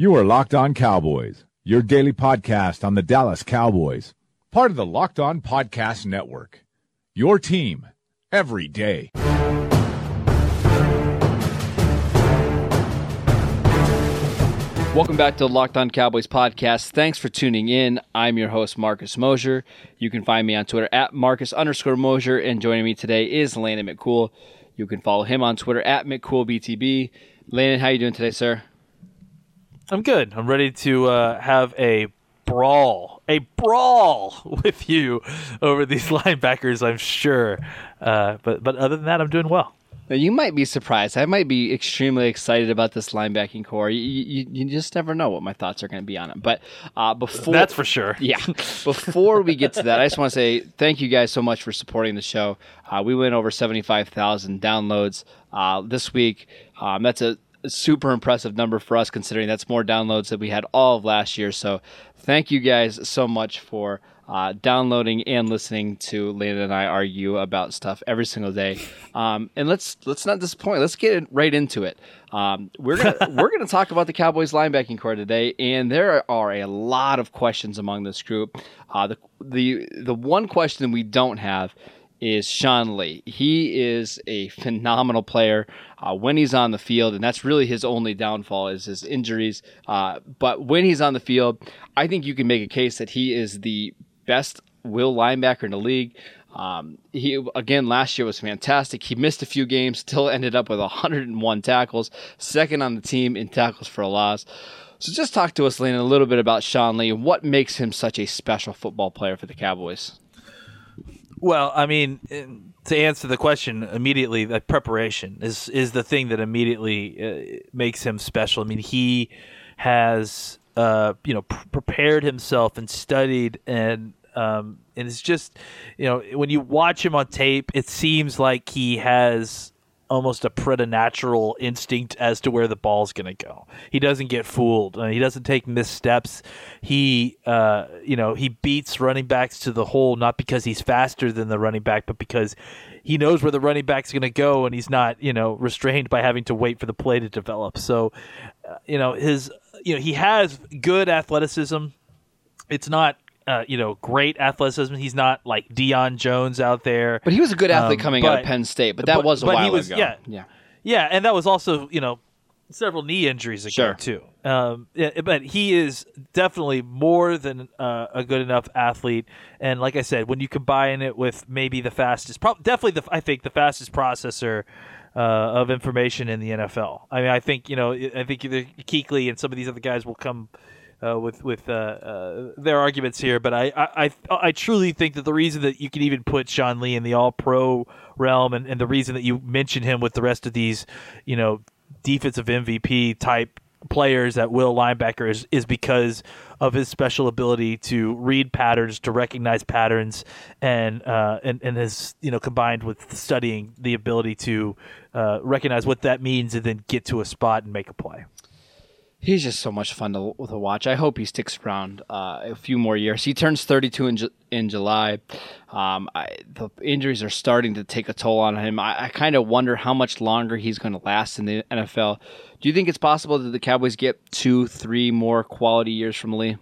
You are Locked On Cowboys, your daily podcast on the Dallas Cowboys, part of the Locked On Podcast Network. Your team every day. Welcome back to the Locked On Cowboys podcast. Thanks for tuning in. I'm your host, Marcus Mosher. You can find me on Twitter at Marcus underscore Mosher, and joining me today is Landon McCool. You can follow him on Twitter at McCoolBTB. Landon, how you doing today, sir? I'm good. I'm ready to uh, have a brawl, a brawl with you over these linebackers. I'm sure, uh, but but other than that, I'm doing well. Now, you might be surprised. I might be extremely excited about this linebacking corps. You, you, you just never know what my thoughts are going to be on it. But uh, before that's for sure. yeah. Before we get to that, I just want to say thank you guys so much for supporting the show. Uh, we went over seventy five thousand downloads uh, this week. Um, that's a super impressive number for us, considering that's more downloads than we had all of last year. So thank you guys so much for uh, downloading and listening to Landon and I argue about stuff every single day. Um, and let's let's not disappoint. Let's get right into it. Um, we're gonna we're gonna talk about the Cowboys linebacking corps today, and there are a lot of questions among this group. Uh, the the the one question we don't have is Sean Lee. He is a phenomenal player uh, when he's on the field, and that's really his only downfall is his injuries. Uh, but when he's on the field, I think you can make a case that he is the best will linebacker in the league. Um, he again last year was fantastic. He missed a few games, still ended up with 101 tackles, second on the team in tackles for a loss. So just talk to us, Lane, a little bit about Sean Lee and what makes him such a special football player for the Cowboys. Well, I mean, to answer the question immediately, that preparation is is the thing that immediately uh, makes him special. I mean, he has uh, you know pr- prepared himself and studied and um, and it's just you know when you watch him on tape, it seems like he has almost a preternatural instinct as to where the ball's going to go. He doesn't get fooled. Uh, he doesn't take missteps. He, uh, you know, he beats running backs to the hole not because he's faster than the running back, but because he knows where the running back's going to go, and he's not, you know, restrained by having to wait for the play to develop. So, uh, you know, his, you know, he has good athleticism. It's not uh, you know, great athleticism. He's not like Deion Jones out there. But he was a good athlete um, coming but, out of Penn State. But that but, was a while was, ago. Yeah, yeah, yeah, and that was also you know several knee injuries ago Sure. too. Um, yeah, but he is definitely more than uh, a good enough athlete. And like I said, when you combine it with maybe the fastest, prob- definitely the I think the fastest processor. Uh, of information in the NFL. I mean, I think you know. I think either Kuechly and some of these other guys will come uh, with with uh, uh, their arguments here, but I, I, I truly think that the reason that you can even put Sean Lee in the All Pro realm, and, and the reason that you mention him with the rest of these, you know, defensive MVP type players that will linebacker is, is because of his special ability to read patterns, to recognize patterns, and uh, and and his you know combined with studying the ability to uh, recognize what that means and then get to a spot and make a play. He's just so much fun to, to watch. I hope he sticks around uh, a few more years. He turns 32 in, Ju- in July. Um, I, the injuries are starting to take a toll on him. I, I kind of wonder how much longer he's going to last in the NFL. Do you think it's possible that the Cowboys get two, three more quality years from Lee?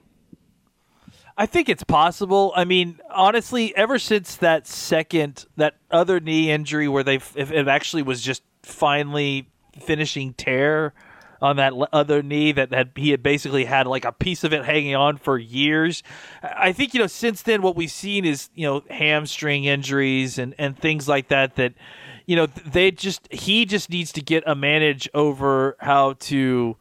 I think it's possible. I mean, honestly, ever since that second, that other knee injury where they, it actually was just finally finishing tear on that other knee that had, he had basically had like a piece of it hanging on for years. I think you know since then what we've seen is you know hamstring injuries and and things like that that you know they just he just needs to get a manage over how to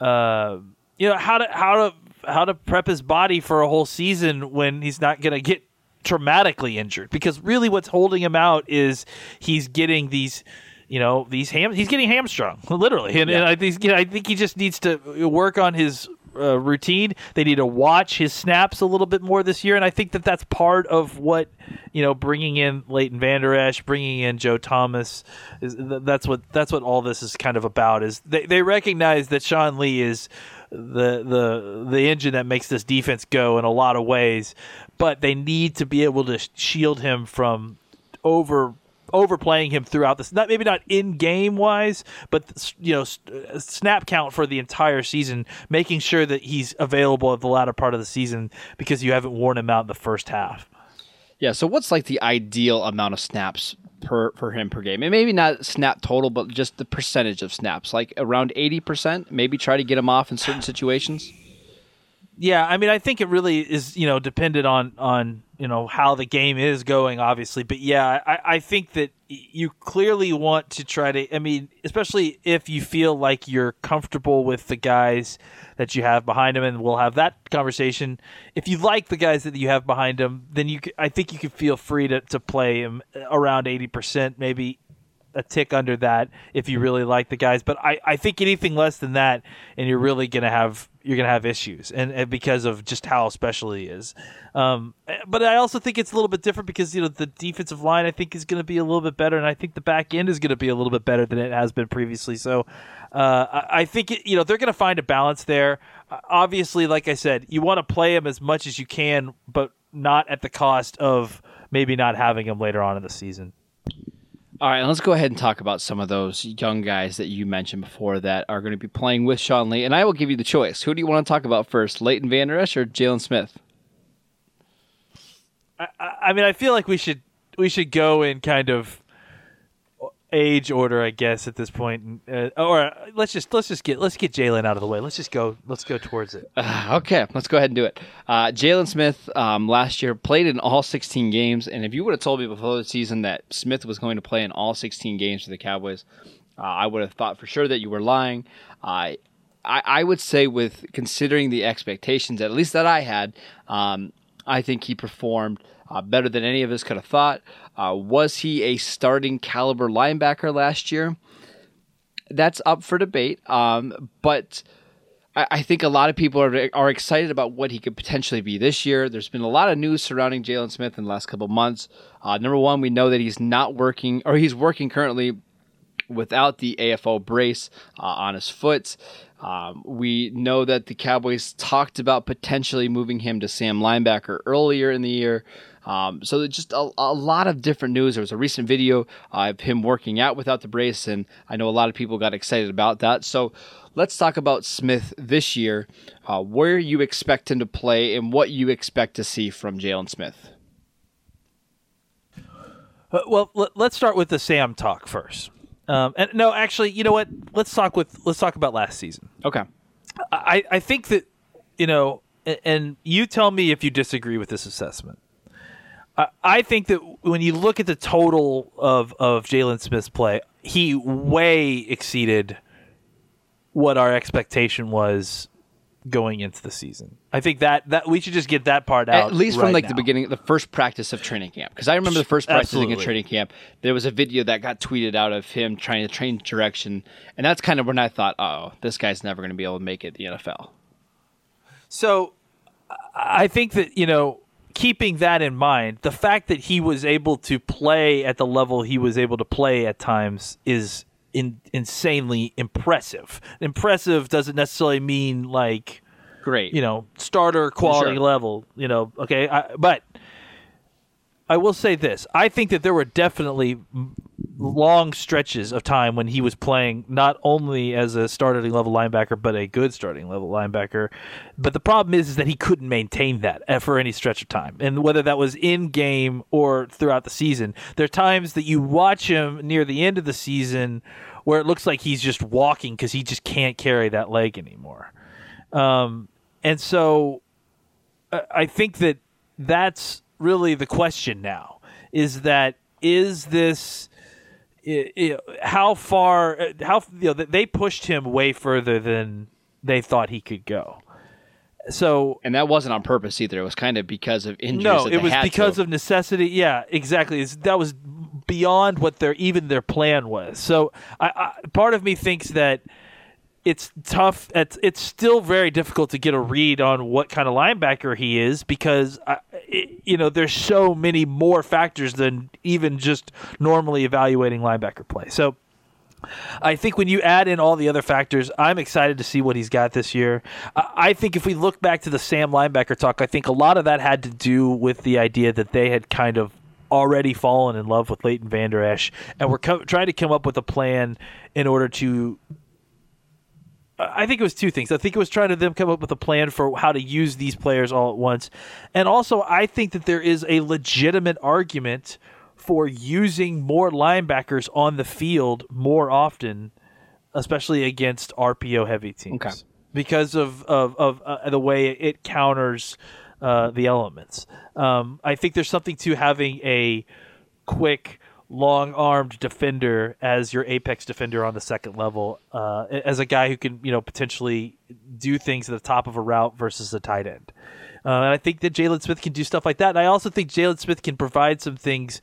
uh you know how to how to how to prep his body for a whole season when he's not going to get traumatically injured because really what's holding him out is he's getting these you know these ham he's getting hamstrung literally. And, and I think you know, I think he just needs to work on his uh, routine. They need to watch his snaps a little bit more this year. And I think that that's part of what you know bringing in Leighton Vander Esch bringing in Joe Thomas is that's what that's what all this is kind of about is they, they recognize that Sean Lee is the the the engine that makes this defense go in a lot of ways but they need to be able to shield him from over overplaying him throughout this. Not maybe not in game wise, but you know, snap count for the entire season, making sure that he's available at the latter part of the season because you haven't worn him out in the first half. Yeah. So what's like the ideal amount of snaps per for him per game? And maybe not snap total, but just the percentage of snaps, like around eighty percent. Maybe try to get him off in certain situations. Yeah, I mean, I think it really is, you know, dependent on on you know how the game is going, obviously. But yeah, I, I think that you clearly want to try to. I mean, especially if you feel like you're comfortable with the guys that you have behind him, and we'll have that conversation. If you like the guys that you have behind him, then you, I think you can feel free to to play him around eighty percent, maybe a tick under that if you really like the guys. But I, I think anything less than that, and you're really gonna have you're gonna have issues, and, and because of just how special he is. Um, but I also think it's a little bit different because you know the defensive line I think is to be a little bit better, and I think the back end is to be a little bit better than it has been previously. So uh, I, I think it, you know they're to find a balance there. Uh, obviously, like I said, you want to play him as much as you can, but not at the cost of maybe not having him later on in the season. All right, let's go ahead and talk about some of those young guys that you mentioned before that are going to be playing with Sean Lee. And I will give you the choice. Who do you want to talk about first, Leighton Vander Esch or Jaylon Smith? I, I mean, I feel like we should we should go in kind of age order, I guess, at this point. Uh, or let's just let's just get let's get Jaylon out of the way. Let's just go let's go towards it. Uh, okay, let's go ahead and do it. Uh, Jaylon Smith um, last year played in all 16 games, and if you would have told me before the season that Smith was going to play in all 16 games for the Cowboys, uh, I would have thought for sure that you were lying. I I would say, with considering the expectations, at least that I had, um, I think he performed uh, better than any of us could have thought. Uh, was he a starting caliber linebacker last year? That's up for debate. Um, but I, I, think a lot of people are, are excited about what he could potentially be this year. There's been a lot of news surrounding Jaylon Smith in the last couple months. Uh, number one, we know that he's not working, or he's working currently without the AFO brace uh, on his foot. Um, we know that the Cowboys talked about potentially moving him to Sam linebacker earlier in the year. Um, so just a, a, lot of different news. There was a recent video uh, of him working out without the brace, and I know a lot of people got excited about that. So let's talk about Smith this year, uh, where you expect him to play, and what you expect to see from Jaylon Smith. Uh, well, let's start with the Sam talk first. Um, and no, actually, you know what? Let's talk with let's talk about last season. Okay. I I think that you know, and you tell me if you disagree with this assessment. I think that when you look at the total of of Jaylon Smith's play, he way exceeded what our expectation was going into the season. I think that that we should just get that part out. At least right from like now. the beginning, the first practice of training camp. Because I remember the first practice of training camp, there was a video that got tweeted out of him trying to train direction, and that's kind of when I thought, oh, this guy's never going to be able to make it the NFL. So I think that you know keeping that in mind, the fact that he was able to play at the level he was able to play at times is in, insanely impressive. Impressive doesn't necessarily mean like great, you know, starter quality Sure. level. You know, okay, I, but I will say this: I think that there were definitely long stretches of time when he was playing not only as a starting level linebacker, but a good starting level linebacker. But the problem is, is that he couldn't maintain that for any stretch of time, and whether that was in game or throughout the season, there are times that you watch him near the end of the season where it looks like he's just walking because he just can't carry that leg anymore. Um, and so I think that that's really the question now is that is this how far uh, how you know they pushed him way further than they thought he could go so and that wasn't on purpose either. It was kind of because of injuries. no it was because to. of necessity yeah exactly It's, that was beyond what their even their plan was so I, I part of me thinks that it's tough. It's it's still very difficult to get a read on what kind of linebacker he is because I, you know there's so many more factors than even just normally evaluating linebacker play. So I think when you add in all the other factors, I'm excited to see what he's got this year. I think if we look back to the Sam linebacker talk, I think a lot of that had to do with the idea that they had kind of already fallen in love with Leighton Vander Esch, and we're co- trying to come up with a plan in order to. I think it was two things. I think it was trying to them come up with a plan for how to use these players all at once, and also I think that there is a legitimate argument for using more linebackers on the field more often, especially against RPO heavy teams, Okay. because of of, of uh, the way it counters uh, the elements. Um, I think there's something to having a quick, long-armed defender as your apex defender on the second level, uh, as a guy who can you know potentially do things at the top of a route versus a tight end. Uh, and I think that Jaylon Smith can do stuff like that. And I also think Jaylon Smith can provide some things.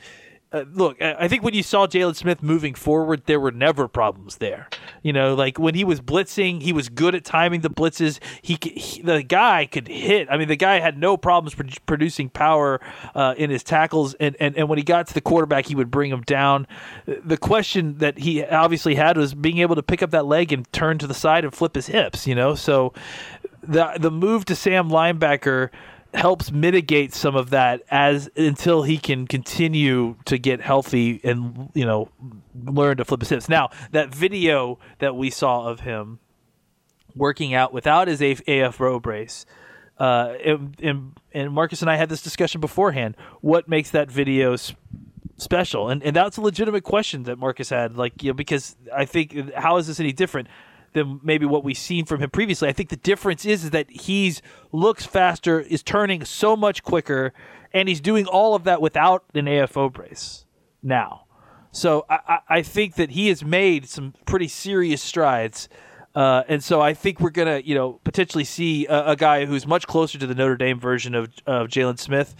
Uh, look, I think when you saw Jaylon Smith moving forward, there were never problems there. You know, like when he was blitzing, he was good at timing the blitzes. He, he the guy could hit. I mean, the guy had no problems pro- producing power uh, in his tackles, and, and and when he got to the quarterback, he would bring him down. The question that he obviously had was being able to pick up that leg and turn to the side and flip his hips. You know, so the the move to Sam linebacker helps mitigate some of that as until he can continue to get healthy and you know learn to flip his hips. Now that video that we saw of him working out without his AF, row brace. Uh, and, and, and Marcus and I had this discussion beforehand. What makes that video special? And and that's a legitimate question that Marcus had. Like you know, because I think how is this any different than maybe what we've seen from him previously? I think the difference is, is that he's looks faster, is turning so much quicker, and he's doing all of that without an AFO brace now. So I, I think that he has made some pretty serious strides. Uh, and so I think we're gonna, you know, potentially see a, a guy who's much closer to the Notre Dame version of, of Jaylon Smith.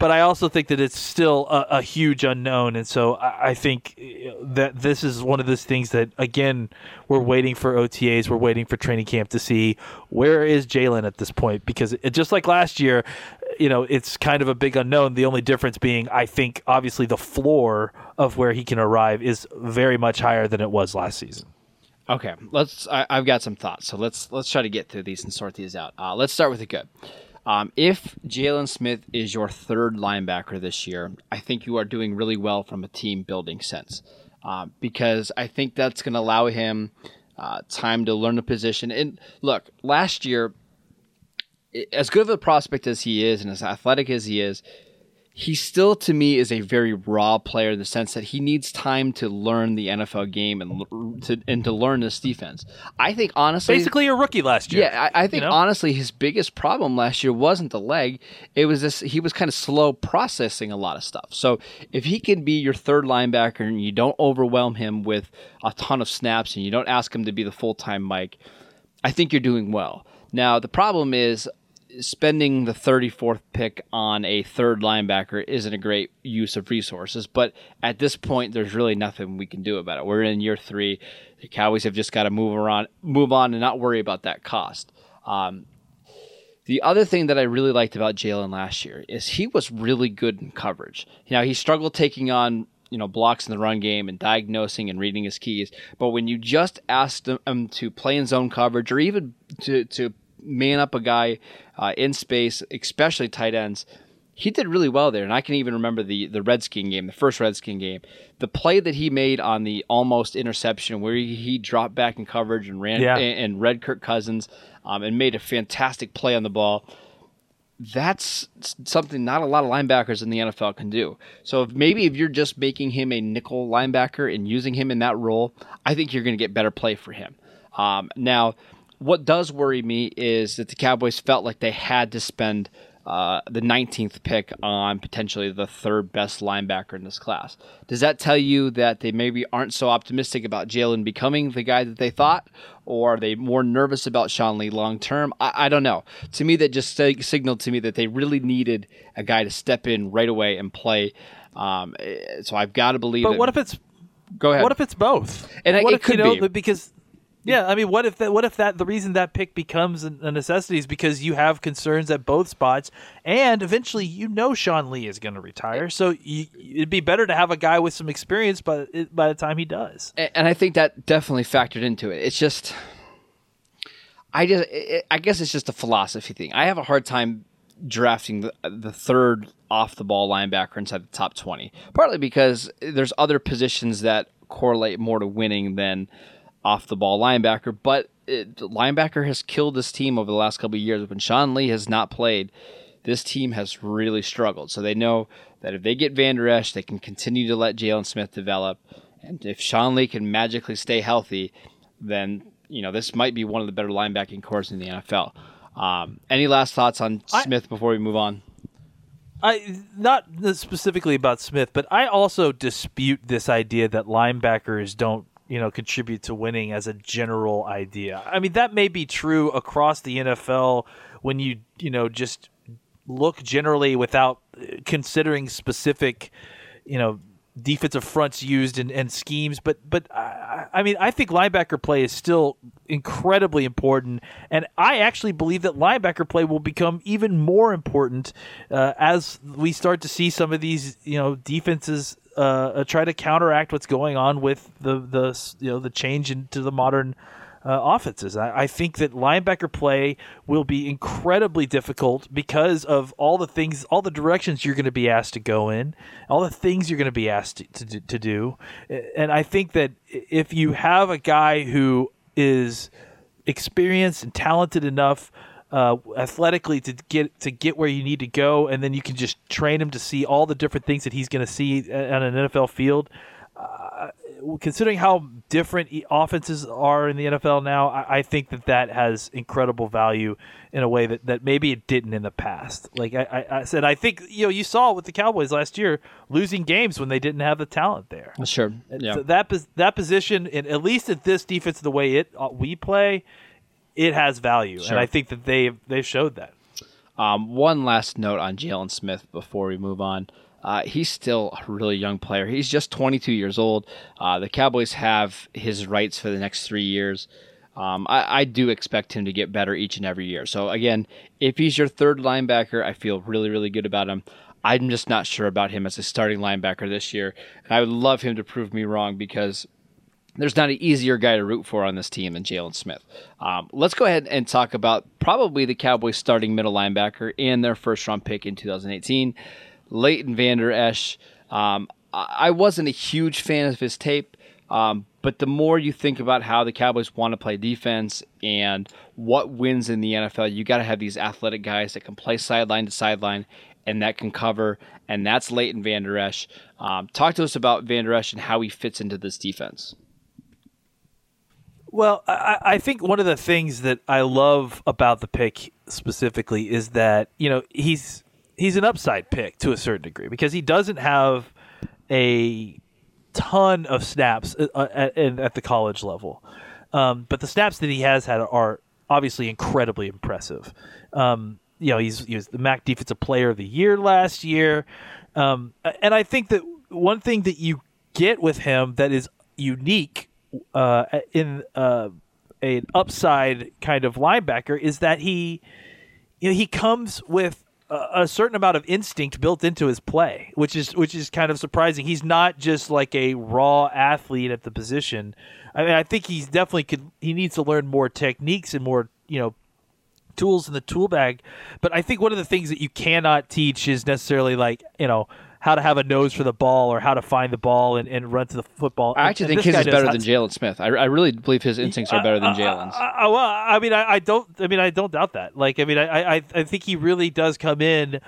But I also think that it's still a, a huge unknown, and so I, I think uh, that this is one of those things that again we're waiting for OTAs, we're waiting for training camp to see where is Jaylon at this point because it, just like last year, you know, it's kind of a big unknown. The only difference being, I think, obviously the floor of where he can arrive is very much higher than it was last season. Okay, let's. I, I've got some thoughts, so let's let's try to get through these and sort these out. Uh, let's start with the good. Um, if Jaylon Smith is your third linebacker this year, I think you are doing really well from a team building sense, uh, because I think that's going to allow him uh, time to learn the position. And look, last year, as good of a prospect as he is and as athletic as he is, he still to me is a very raw player in the sense that he needs time to learn the NFL game and to and to learn this defense. I think honestly, Basically, a rookie last year. yeah, I, I think you know? honestly his biggest problem last year wasn't the leg; it was this. He was kind of slow processing a lot of stuff. So if he can be your third linebacker and you don't overwhelm him with a ton of snaps and you don't ask him to be the full time Mike, I think you're doing well. Now the problem is spending the 34th pick on a third linebacker isn't a great use of resources, but at this point there's really nothing we can do about it. We're in year 3. The Cowboys have just got to move around move on and not worry about that cost. Um, the other thing that I really liked about Jaylon last year is he was really good in coverage. Now he struggled taking on you know blocks in the run game and diagnosing and reading his keys, but when you just asked him to play in zone coverage or even to to man up a guy uh, in space, especially tight ends, he did really well there. And I can even remember the the Redskin game, the first Redskin game, the play that he made on the almost interception where he, he dropped back in coverage and ran Yeah. and, and read Kirk Cousins um, and made a fantastic play on the ball. That's something not a lot of linebackers in the NFL can do. So if maybe if you're just making him a nickel linebacker and using him in that role, I think you're going to get better play for him. Um, now, what does worry me is that the Cowboys felt like they had to spend uh, the 19th pick on potentially the third best linebacker in this class. Does that tell you that they maybe aren't so optimistic about Jaylon becoming the guy that they thought? Or are they more nervous about Sean Lee long term? I, I don't know. To me, that just sig- signaled to me that they really needed a guy to step in right away and play. Um, eh, so I've got to believe. But that, what if it's Go ahead. what if it's both? And it- what it if, could you know, be. because yeah, I mean, what if that? What if that? The reason that pick becomes a necessity is because you have concerns at both spots, and eventually you know Sean Lee is going to retire, so you, it'd be better to have a guy with some experience by by the time he does. And I think that definitely factored into it. It's just, I just, I guess it's just a philosophy thing. I have a hard time drafting the, the third off the ball linebacker inside the top 20. Partly because there's other positions that correlate more to winning than off the ball linebacker, but it, linebacker has killed this team over the last couple of years. When Sean Lee has not played, this team has really struggled. So they know that if they get Vander Esch, they can continue to let Jaylon Smith develop. And if Sean Lee can magically stay healthy, then you know this might be one of the better linebacking cores in the NFL. Um, any last thoughts on I, Smith before we move on? I not specifically about Smith, but I also dispute this idea that linebackers don't you know contribute to winning as a general idea. I mean that may be true across the NFL when you you know just look generally without considering specific you know defensive fronts used and, and schemes. But but I, I, mean, I think linebacker play is still incredibly important, and I actually believe that linebacker play will become even more important uh, as we start to see some of these you know defenses. Uh, uh try to counteract what's going on with the the you know the change into the modern uh, offenses. I, I, think that linebacker play will be incredibly difficult because of all the things, all the directions you're going to be asked to go in, all the things you're going to be asked to, to, to do. And I think that if you have a guy who is experienced and talented enough uh, athletically to get to get where you need to go, and then you can just train him to see all the different things that he's going to see on an NFL field. Uh, considering how different offenses are in the NFL now, I, I, think that that has incredible value in a way that, that maybe it didn't in the past. Like I, I, said, I think you know you saw with the Cowboys last year losing games when they didn't have the talent there. Sure, yeah. So that that position, and at least at this defense, the way it uh, we play, it has value, sure. and I think that they they showed that. Um, one last note on Jaylon Smith before we move on. Uh, he's still a really young player. He's just 22 years old. Uh, the Cowboys have his rights for the next three years. Um, I, I, do expect him to get better each and every year. So again, if he's your third linebacker, I feel really, really good about him. I'm just not sure about him as a starting linebacker this year. And I would love him to prove me wrong because there's not an easier guy to root for on this team than Jaylon Smith. Um, let's go ahead and talk about probably the Cowboys starting middle linebacker and their first round pick in 2018. Leighton Vander Esch. Um, I wasn't a huge fan of his tape, um, but the more you think about how the Cowboys want to play defense and what wins in the NFL, you got to have these athletic guys that can play sideline to sideline and that can cover, and that's Leighton Vander Esch. Um, talk to us about Vander Esch and how he fits into this defense. Well, I, I, think one of the things that I love about the pick specifically is that you know he's he's an upside pick to a certain degree because he doesn't have a ton of snaps uh, uh, at, at the college level. Um, but the snaps that he has had are obviously incredibly impressive. Um, you know, he's he was the MAC Defensive Player of the Year last year, um, and I think that one thing that you get with him that is unique uh, in uh, an upside kind of linebacker is that he, you know, he comes with a certain amount of instinct built into his play, which is which is kind of surprising. He's not just like a raw athlete at the position. I mean, I think he's definitely could. He needs to learn more techniques and more, you know, tools in the tool bag. But I think one of the things that you cannot teach is necessarily like you know how to have a nose for the ball or how to find the ball and, and run to the football. I actually and, think his is better than Jaylon Smith. I, I really believe his instincts are better than Jaylon's. I, well, I mean, I, I, don't. I mean, I don't doubt that. Like, I mean, I, I, I think he really does come in.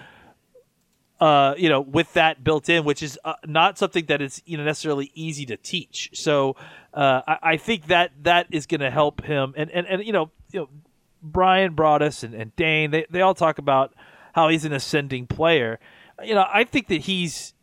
Uh, you know, with that built in, which is uh, not something that is you know necessarily easy to teach. So uh, I, I, think that that is going to help him. And, and and you know, you know, Bryan Broaddus and, and Dane, they they all talk about how he's an ascending player you know, I think that he's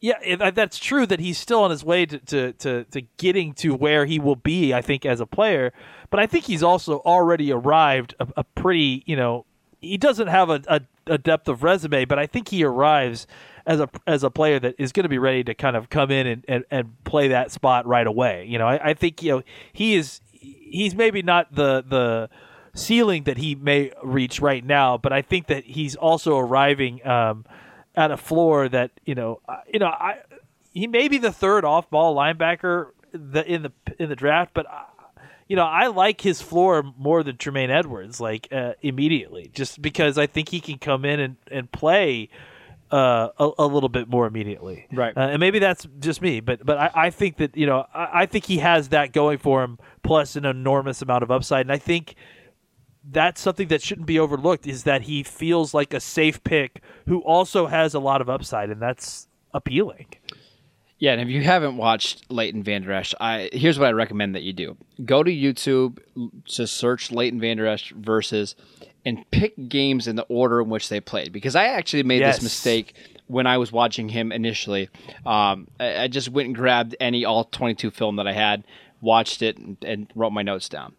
yeah, that's true that he's still on his way to, to, to, to, getting to where he will be, I think, as a player. But I think he's also already arrived a, a pretty, you know, he doesn't have a, a, a, depth of resume, but I think he arrives as a as a player that is going to be ready to kind of come in and, and, and play that spot right away. You know, I, I think, you know, he is he's maybe not the the ceiling that he may reach right now, but I think that he's also arriving um, at a floor that you know, you know, I he may be the third off-ball linebacker the, in the in the draft, but uh, you know, I like his floor more than Tremaine Edmunds, like uh, immediately, just because I think he can come in and, and play uh, a, a, little bit more immediately. Right. Uh, and maybe that's just me, but but I, I think that you know I, I, think he has that going for him, plus an enormous amount of upside, and I think that's something that shouldn't be overlooked is that he feels like a safe pick who also has a lot of upside, and that's appealing. Yeah, and if you haven't watched Leighton Vander Esch, I here's what I recommend that you do: go to YouTube, to search Leighton Vander Esch versus and pick games in the order in which they played. Because I actually made yes. this mistake when I was watching him initially. Um, I, I, just went and grabbed any all 22 film that I had, watched it, and, and wrote my notes down.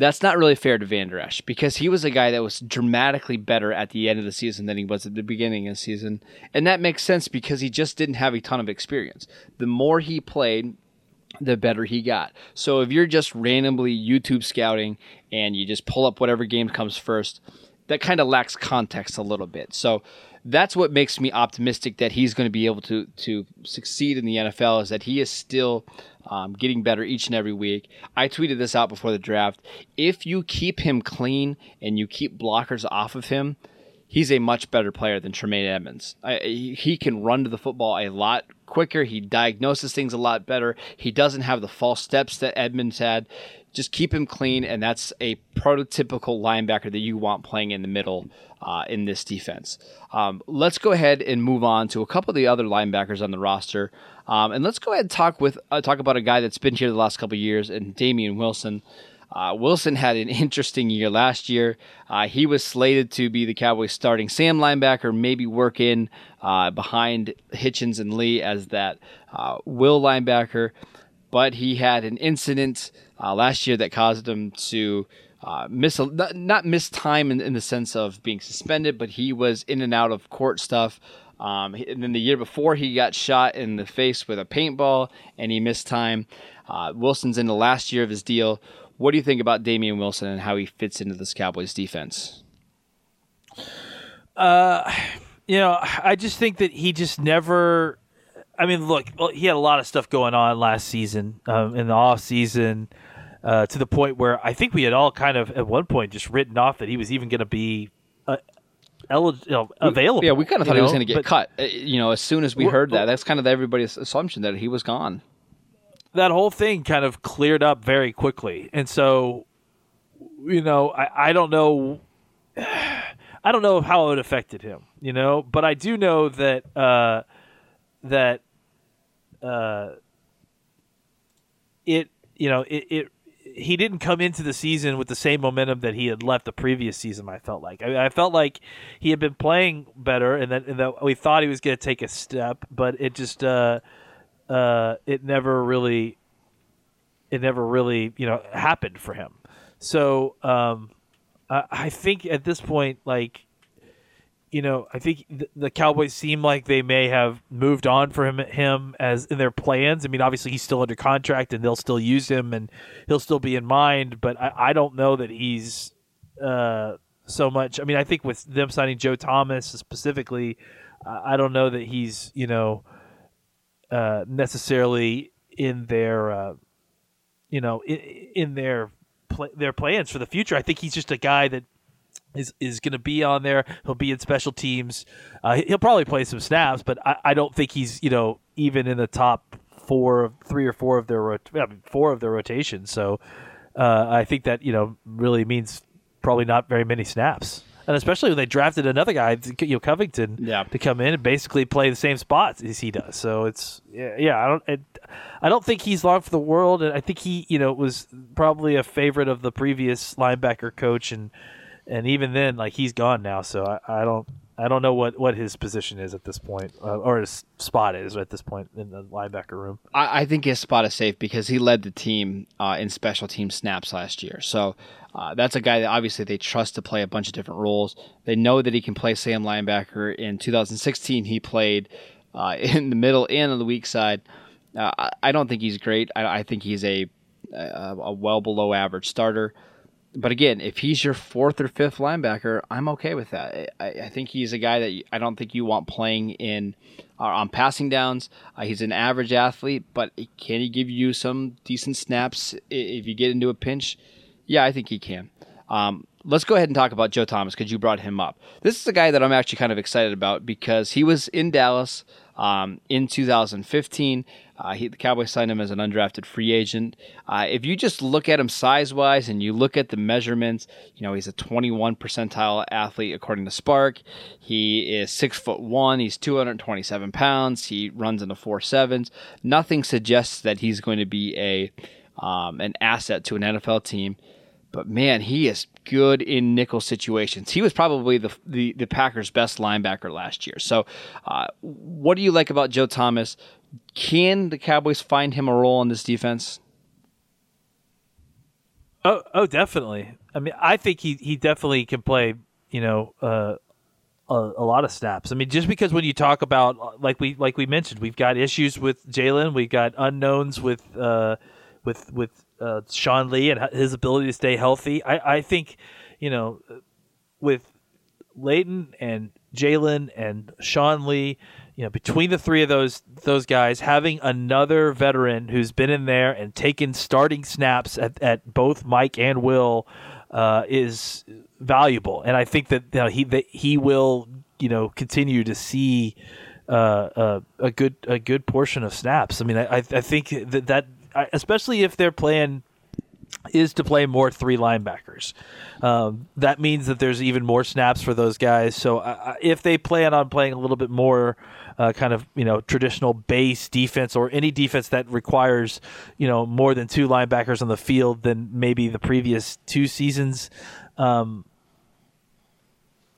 That's not really fair to Vander Esch because he was a guy that was dramatically better at the end of the season than he was at the beginning of the season. And that makes sense because he just didn't have a ton of experience. The more he played, the better he got. So if you're just randomly YouTube scouting and you just pull up whatever game comes first, that kind of lacks context a little bit. So that's what makes me optimistic that he's going to be able to to succeed in the NFL is that he is still um, getting better each and every week. I tweeted this out before the draft. If you keep him clean and you keep blockers off of him, he's a much better player than Tremaine Edmunds. I, he can run to the football a lot quicker. He diagnoses things a lot better. He doesn't have the false steps that Edmunds had. Just keep him clean, and that's a prototypical linebacker that you want playing in the middle uh, in this defense. Um, let's go ahead and move on to a couple of the other linebackers on the roster, um, and let's go ahead and talk with uh, talk about a guy that's been here the last couple years, and Damien Wilson. Uh, Wilson had an interesting year last year. Uh, he was slated to be the Cowboys' starting Sam linebacker, maybe work in uh, behind Hitchens and Lee as that uh, will linebacker. But he had an incident uh, last year that caused him to uh, miss a, not, not miss time in, in, the sense of being suspended, but he was in and out of court stuff. Um, and then the year before, he got shot in the face with a paintball and he missed time. Wilson's in the last year of his deal. What do you think about Damien Wilson and how he fits into this Cowboys defense? Uh, you know, I just think that he just never. I mean, look, he had a lot of stuff going on last season um, in the off season. Uh, to the point where I think we had all kind of at one point just written off that he was even going to be uh, eligible, you know, available. Yeah, we kind of thought know? he was going to get but, cut. Uh, you know, as soon as we heard that, that's kind of everybody's assumption that he was gone that whole thing kind of cleared up very quickly. And so, you know, I, I don't know. I don't know how it affected him, you know, but I do know that uh, that uh, it, you know, it, it he didn't come into the season with the same momentum that he had left the previous season. I felt like I, I felt like he had been playing better, and that, and that we thought he was going to take a step, but it just uh, uh, it never really it never really you know happened for him. So um, I, I, think at this point, like you know, I think the, the, Cowboys seem like they may have moved on for him, him as in their plans. I mean, obviously he's still under contract and they'll still use him and he'll still be in mind. But I, I don't know that he's uh, so much. I mean, I think with them signing Joe Thomas specifically, I don't know that he's you know uh, necessarily in their uh, you know in, in their pl- their plans for the future. I think he's just a guy that is is going to be on there. He'll be in special teams. Uh, he'll probably play some snaps, but I, I, don't think he's you know even in the top four, three or four of their rot- I mean, four of their rotations. So uh, I think that you know really means probably not very many snaps and especially when they drafted another guy, you know, Covington, yeah. to come in and basically play the same spots as he does. So it's yeah, yeah I don't, it, I don't think he's long for the world, and I think he, you know, was probably a favorite of the previous linebacker coach, and and even then, like he's gone now, so I, I don't. I don't know what, what his position is at this point, uh, or his spot is at this point in the linebacker room. I, I think his spot is safe because he led the team uh, in special team snaps last year. So uh, that's a guy that obviously they trust to play a bunch of different roles. They know that he can play Sam linebacker. In 2016, he played uh, in the middle and on the weak side. Uh, I don't think he's great. I, I think he's a, a, a, well below average starter. but again, if he's your fourth or fifth linebacker, I'm okay with that. I, I think he's a guy that I don't think you want playing in uh, on passing downs. Uh, he's an average athlete, but can he give you some decent snaps if you get into a pinch? Yeah, I think he can. Um, let's go ahead and talk about Joe Thomas because you brought him up. This is a guy that I'm actually kind of excited about because he was in Dallas um, in 2015. Uh, he, the Cowboys signed him as an undrafted free agent. Uh, if you just look at him size wise and you look at the measurements, you know he's a 21 percentile athlete according to SPARQ. He is six foot one. He's 227 pounds. He runs in the four sevens. Nothing suggests that he's going to be a um, an asset to an NFL team. But man, he is good in nickel situations. He was probably the the, the Packers' best linebacker last year. So, uh, what do you like about Joe Thomas? Can the Cowboys find him a role in this defense? Oh, oh, definitely. I mean, I think he he definitely can play. You know, uh, a, a, lot of snaps. I mean, just because when you talk about like we like we mentioned, we've got issues with Jaylon, we've got unknowns with uh, with with uh, Sean Lee and his ability to stay healthy. I, I think, you know, with Leighton and Jaylon and Sean Lee, you know, between the three of those those guys, having another veteran who's been in there and taken starting snaps at, at both Mike and Will uh, is valuable, and I think that you know, he that he will you know continue to see uh, uh, a good a good portion of snaps. I mean, I I think that that especially if their plan is to play more three linebackers. Um, that means that there's even more snaps for those guys. So uh, if they plan on playing a little bit more uh, kind of you know traditional base defense or any defense that requires you know more than two linebackers on the field than maybe the previous two seasons. Um,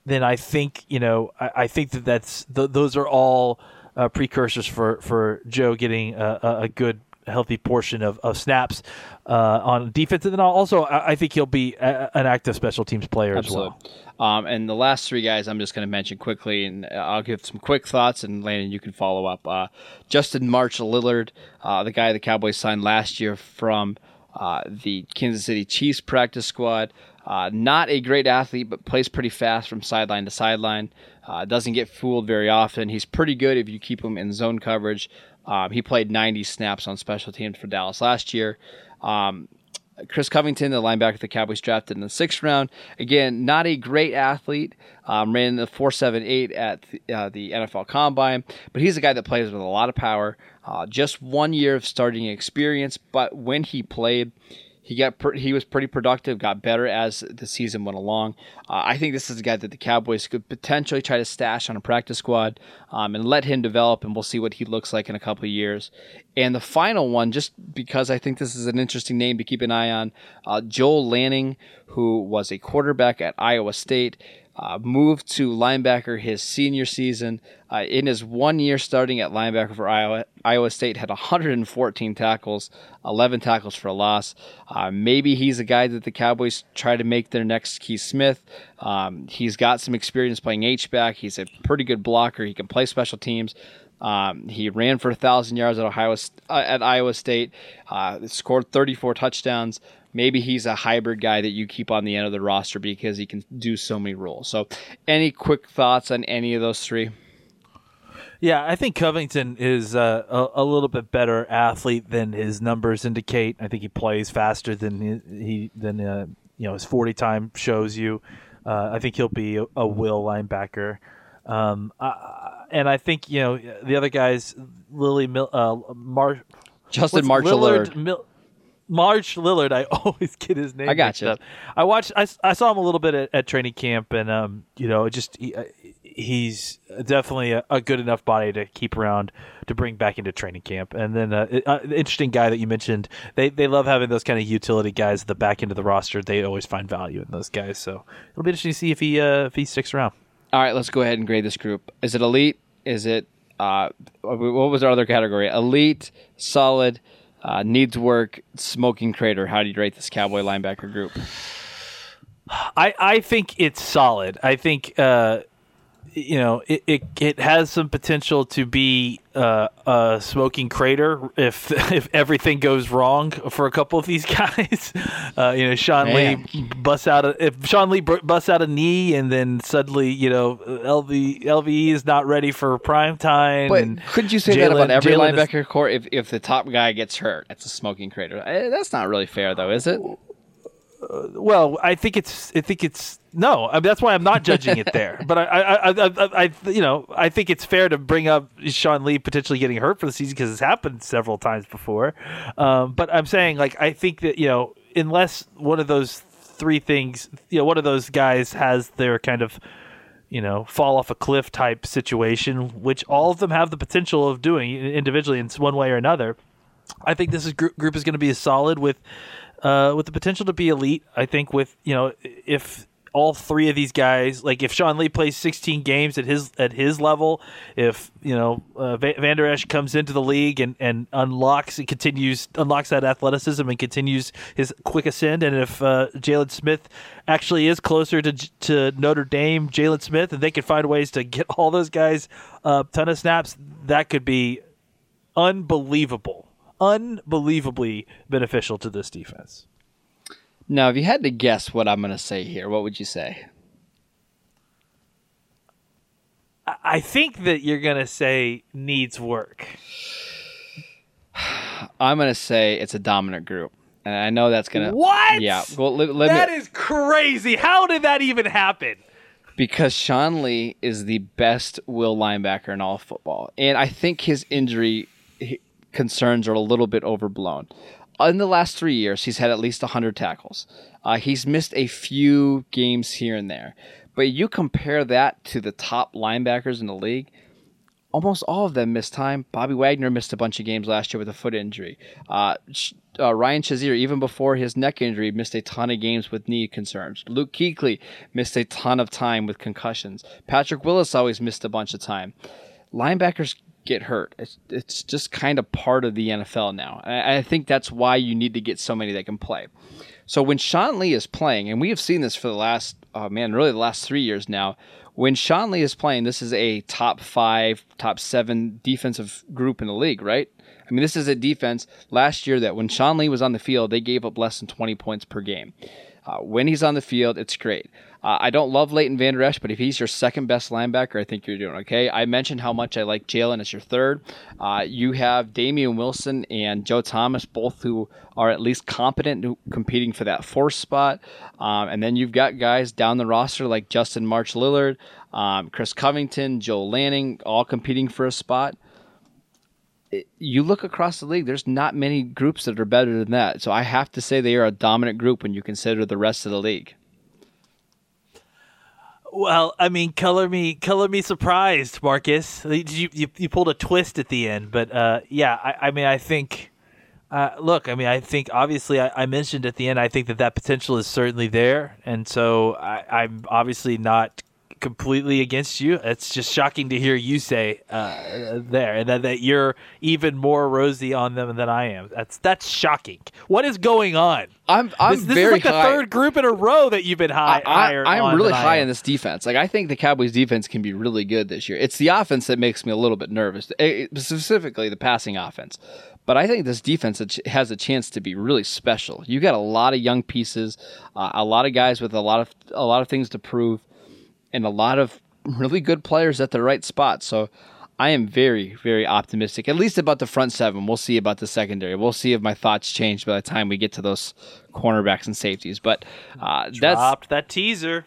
then I think you know I, I think that that's th- those are all uh, precursors for for Joe getting a, a good healthy portion of, of snaps uh, on defense. And then also, I, think he'll be a, an active special teams player Absolutely. as well. Um, and the last three guys I'm just going to mention quickly, and I'll give some quick thoughts, and Landon, you can follow up. Uh, Justin March Lillard, uh, the guy the Cowboys signed last year from uh, the Kansas City Chiefs practice squad. Uh, not a great athlete, but plays pretty fast from sideline to sideline. Uh, doesn't get fooled very often. He's pretty good if you keep him in zone coverage. Um, he played 90 snaps on special teams for Dallas last year. Um, Chris Covington, the linebacker the Cowboys drafted in the sixth round. Again, not a great athlete. Um, ran the 4.78 at the, uh, the NFL Combine, but he's a guy that plays with a lot of power. Uh, just one year of starting experience, but when he played, he got he was pretty productive, got better as the season went along. Uh, I think this is a guy that the Cowboys could potentially try to stash on a practice squad um, and let him develop, and we'll see what he looks like in a couple of years. And the final one, just because I think this is an interesting name to keep an eye on, uh, Joel Lanning, who was a quarterback at Iowa State. Uh, moved to linebacker his senior season. Uh, in his one year starting at linebacker for Iowa, Iowa State had 114 tackles, 11 tackles for a loss. Uh, maybe he's a guy that the Cowboys try to make their next Keith Smith. Um, he's got some experience playing H back. He's a pretty good blocker. He can play special teams. Um, he ran for 1,000 yards at Ohio uh, at Iowa State, uh, scored 34 touchdowns maybe he's a hybrid guy that you keep on the end of the roster because he can do so many roles. So, any quick thoughts on any of those three? Yeah, I think Covington is uh, a, a, little bit better athlete than his numbers indicate. I think he plays faster than he, he than uh, you know his forty time shows you. Uh, I think he'll be a, a will linebacker. Um, and I think you know the other guys, Lily Mil- uh, Mar- Justin Marshall Lillard. Mil- March Lillard. I always get his name. I got you. I watched. I, I saw him a little bit at, at training camp, and um, you know, just he, uh, he's definitely a, a, good enough body to keep around to bring back into training camp. And then uh, uh, interesting guy that you mentioned. They they love having those kind of utility guys at the back end of the roster. They always find value in those guys. So it'll be interesting to see if he uh, if he sticks around. All right, let's go ahead and grade this group. Is it elite? Is it uh, what was our other category? Elite, solid uh, needs work, smoking crater. How do you rate this Cowboy linebacker group? I, I think it's solid. I think uh, you know, it, it, it has some potential to be uh, a smoking crater if if everything goes wrong for a couple of these guys. Uh, you know, Sean Man. Lee busts out a if Sean Lee busts out a knee and then suddenly you know LV LVE is not ready for prime time. But could you say that Jaylon- about every Jaylon is- linebacker corps? If if the top guy gets hurt, it's a smoking crater. Eh, That's not really fair, though, is it? Well, I think it's. I think it's no. I mean, that's why I'm not judging it there. But I, I, I, I, I, you know, I think it's fair to bring up Sean Lee potentially getting hurt for the season because it's happened several times before. Um, but I'm saying, like, I think that you know, unless one of those three things, you know, one of those guys has their kind of, you know, fall off a cliff type situation, which all of them have the potential of doing individually in one way or another. I think this is group, group is going to be solid with uh, with the potential to be elite. I think with you know if all three of these guys, like if Sean Lee plays 16 games at his at his level, if you know uh, Va- Vander Esch comes into the league and, and unlocks and continues unlocks that athleticism and continues his quick ascend, and if uh, Jaylon Smith actually is closer to to Notre Dame, Jaylon Smith, and they can find ways to get all those guys a ton of snaps, that could be unbelievable, unbelievably beneficial to this defense. Now, if you had to guess what I'm going to say here, what would you say? I- think that you're gonna say needs work. I'm going to say it's a dominant group. And I know that's going to. What? Yeah. Well, let, let That me. is crazy. How did that even happen? because Sean Lee is the best will linebacker in all football. And I think his injury concerns are a little bit overblown. In the last three years, he's had at least 100 tackles. Uh, he's missed a few games here and there. But you compare that to the top linebackers in the league, almost all of them missed time. Bobby Wagner missed a bunch of games last year with a foot injury. Uh, uh, Ryan Shazier, even before his neck injury, missed a ton of games with knee concerns. Luke Kuechly missed a ton of time with concussions. Patrick Willis always missed a bunch of time. Linebackers get hurt. It's, it's just kind of part of the NFL now. I, I think that's why you need to get so many that can play. So when Sean Lee is playing, and we have seen this for the last, oh man, really the last three years now, when Sean Lee is playing, this is a top five, top seven defensive group in the league, right? I mean, this is a defense last year that when Sean Lee was on the field, they gave up less than 20 points per game. Uh, when he's on the field, it's great. Uh, I don't love Leighton Vander Esch, but if he's your second best linebacker, I think you're doing okay. I mentioned how much I like Jaylon as your third. Uh, you have Damien Wilson and Joe Thomas, both who are at least competent competing for that fourth spot. Um, and then you've got guys down the roster like Justin March Lillard, um, Chris Covington, Joe Lanning, all competing for a spot you look across the league, there's not many groups that are better than that. So I have to say they are a dominant group when you consider the rest of the league. Well, I mean, color me, color me surprised, Marcus. You you, you pulled a twist at the end, but uh, yeah, I, I mean, I think. Uh, look, I mean, I think obviously I, I mentioned at the end. I think that that potential is certainly there, and so I, I'm obviously not completely against you. It's just shocking to hear you say uh, there, and that, that you're even more rosy on them than I am. That's that's shocking. What is going on? I'm I'm this, this very is like high. the third group in a row that you've been high. I, I'm really high am. in this defense. Like I think the Cowboys defense can be really good this year. It's the offense that makes me a little bit nervous, eh, specifically the passing offense. But I think this defense has a chance to be really special. You got a lot of young pieces, uh, a lot of guys with a lot of a lot of things to prove, and a lot of really good players at the right spot. So I am very, very optimistic, at least about the front seven. We'll see about the secondary. We'll see if my thoughts change by the time we get to those cornerbacks and safeties. But uh, that's Dropped that teaser.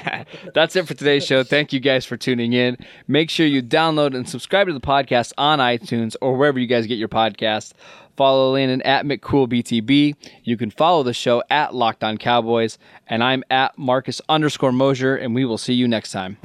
that's it for today's show. Thank you guys for tuning in. Make sure you download and subscribe to the podcast on iTunes or wherever you guys get your podcast. Follow Landon at McCoolBTB. You can follow the show at Locked On Cowboys, and I'm at Marcus underscore Mosher, and we will see you next time.